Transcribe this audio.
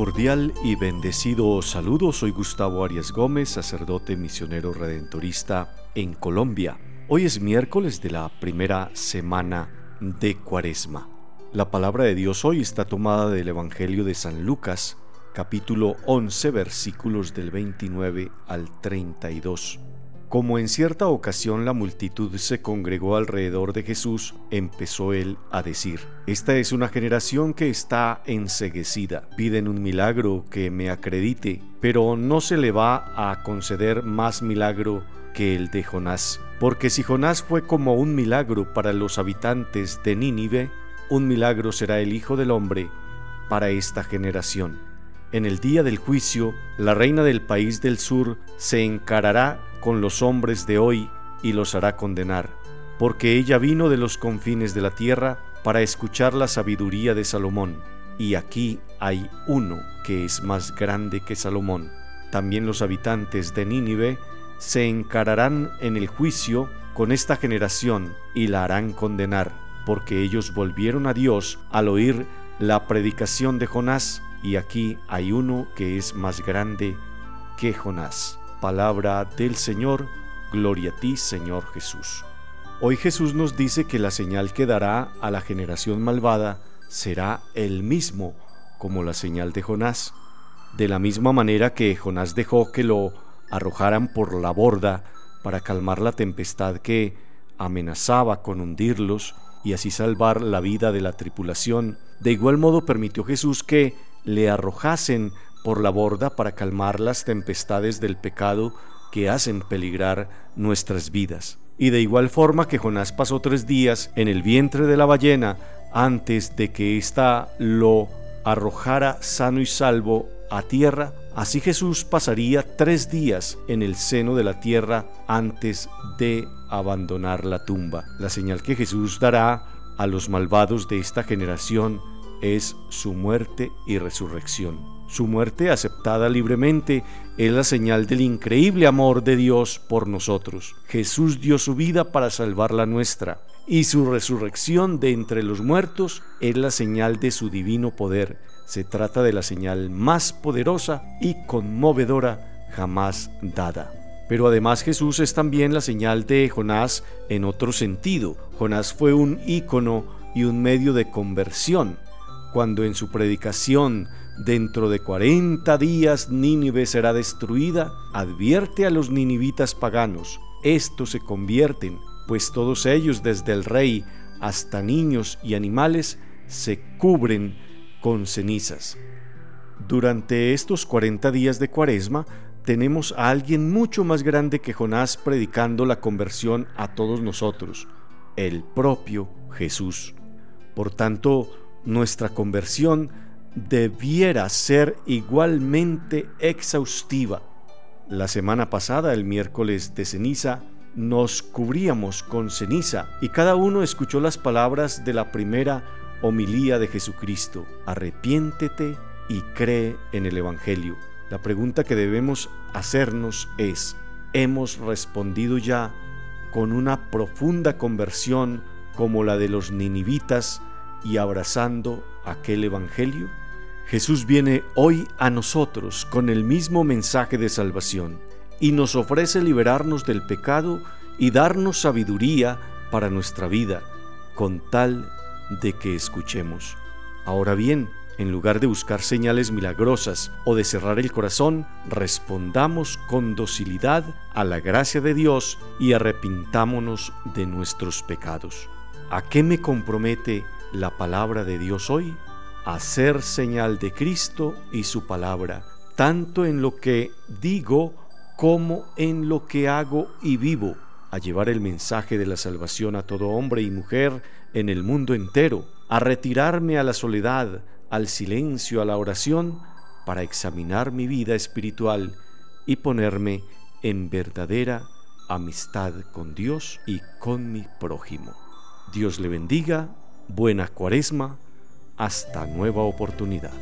cordial y bendecido saludo. Soy Gustavo Arias Gómez, sacerdote misionero redentorista en Colombia. Hoy es miércoles de la primera semana de Cuaresma. La palabra de Dios hoy está tomada del Evangelio de San Lucas, capítulo 11, versículos del 29 al 32. Como en cierta ocasión la multitud se congregó alrededor de Jesús, empezó él a decir, Esta es una generación que está enseguecida, piden un milagro que me acredite, pero no se le va a conceder más milagro que el de Jonás, porque si Jonás fue como un milagro para los habitantes de Nínive, un milagro será el Hijo del Hombre para esta generación. En el día del juicio, la reina del país del sur se encarará con los hombres de hoy y los hará condenar, porque ella vino de los confines de la tierra para escuchar la sabiduría de Salomón, y aquí hay uno que es más grande que Salomón. También los habitantes de Nínive se encararán en el juicio con esta generación y la harán condenar, porque ellos volvieron a Dios al oír la predicación de Jonás, y aquí hay uno que es más grande que Jonás. Palabra del Señor, gloria a ti Señor Jesús. Hoy Jesús nos dice que la señal que dará a la generación malvada será el mismo como la señal de Jonás, de la misma manera que Jonás dejó que lo arrojaran por la borda para calmar la tempestad que amenazaba con hundirlos y así salvar la vida de la tripulación, de igual modo permitió Jesús que le arrojasen por la borda para calmar las tempestades del pecado que hacen peligrar nuestras vidas. Y de igual forma que Jonás pasó tres días en el vientre de la ballena antes de que ésta lo arrojara sano y salvo a tierra, así Jesús pasaría tres días en el seno de la tierra antes de abandonar la tumba. La señal que Jesús dará a los malvados de esta generación es su muerte y resurrección. Su muerte, aceptada libremente, es la señal del increíble amor de Dios por nosotros. Jesús dio su vida para salvar la nuestra, y su resurrección de entre los muertos es la señal de su divino poder. Se trata de la señal más poderosa y conmovedora jamás dada. Pero además Jesús es también la señal de Jonás en otro sentido. Jonás fue un ícono y un medio de conversión. Cuando en su predicación dentro de cuarenta días Nínive será destruida, advierte a los ninivitas paganos, estos se convierten, pues todos ellos, desde el rey hasta niños y animales, se cubren con cenizas. Durante estos cuarenta días de cuaresma, tenemos a alguien mucho más grande que Jonás predicando la conversión a todos nosotros, el propio Jesús. Por tanto, nuestra conversión debiera ser igualmente exhaustiva. La semana pasada, el miércoles de ceniza, nos cubríamos con ceniza y cada uno escuchó las palabras de la primera homilía de Jesucristo. Arrepiéntete y cree en el Evangelio. La pregunta que debemos hacernos es, ¿hemos respondido ya con una profunda conversión como la de los ninivitas y abrazando aquel Evangelio? Jesús viene hoy a nosotros con el mismo mensaje de salvación y nos ofrece liberarnos del pecado y darnos sabiduría para nuestra vida, con tal de que escuchemos. Ahora bien, en lugar de buscar señales milagrosas o de cerrar el corazón, respondamos con docilidad a la gracia de Dios y arrepintámonos de nuestros pecados. ¿A qué me compromete la palabra de Dios hoy? Hacer señal de Cristo y su palabra, tanto en lo que digo como en lo que hago y vivo, a llevar el mensaje de la salvación a todo hombre y mujer en el mundo entero, a retirarme a la soledad, al silencio, a la oración, para examinar mi vida espiritual y ponerme en verdadera amistad con Dios y con mi prójimo. Dios le bendiga, buena cuaresma, hasta nueva oportunidad.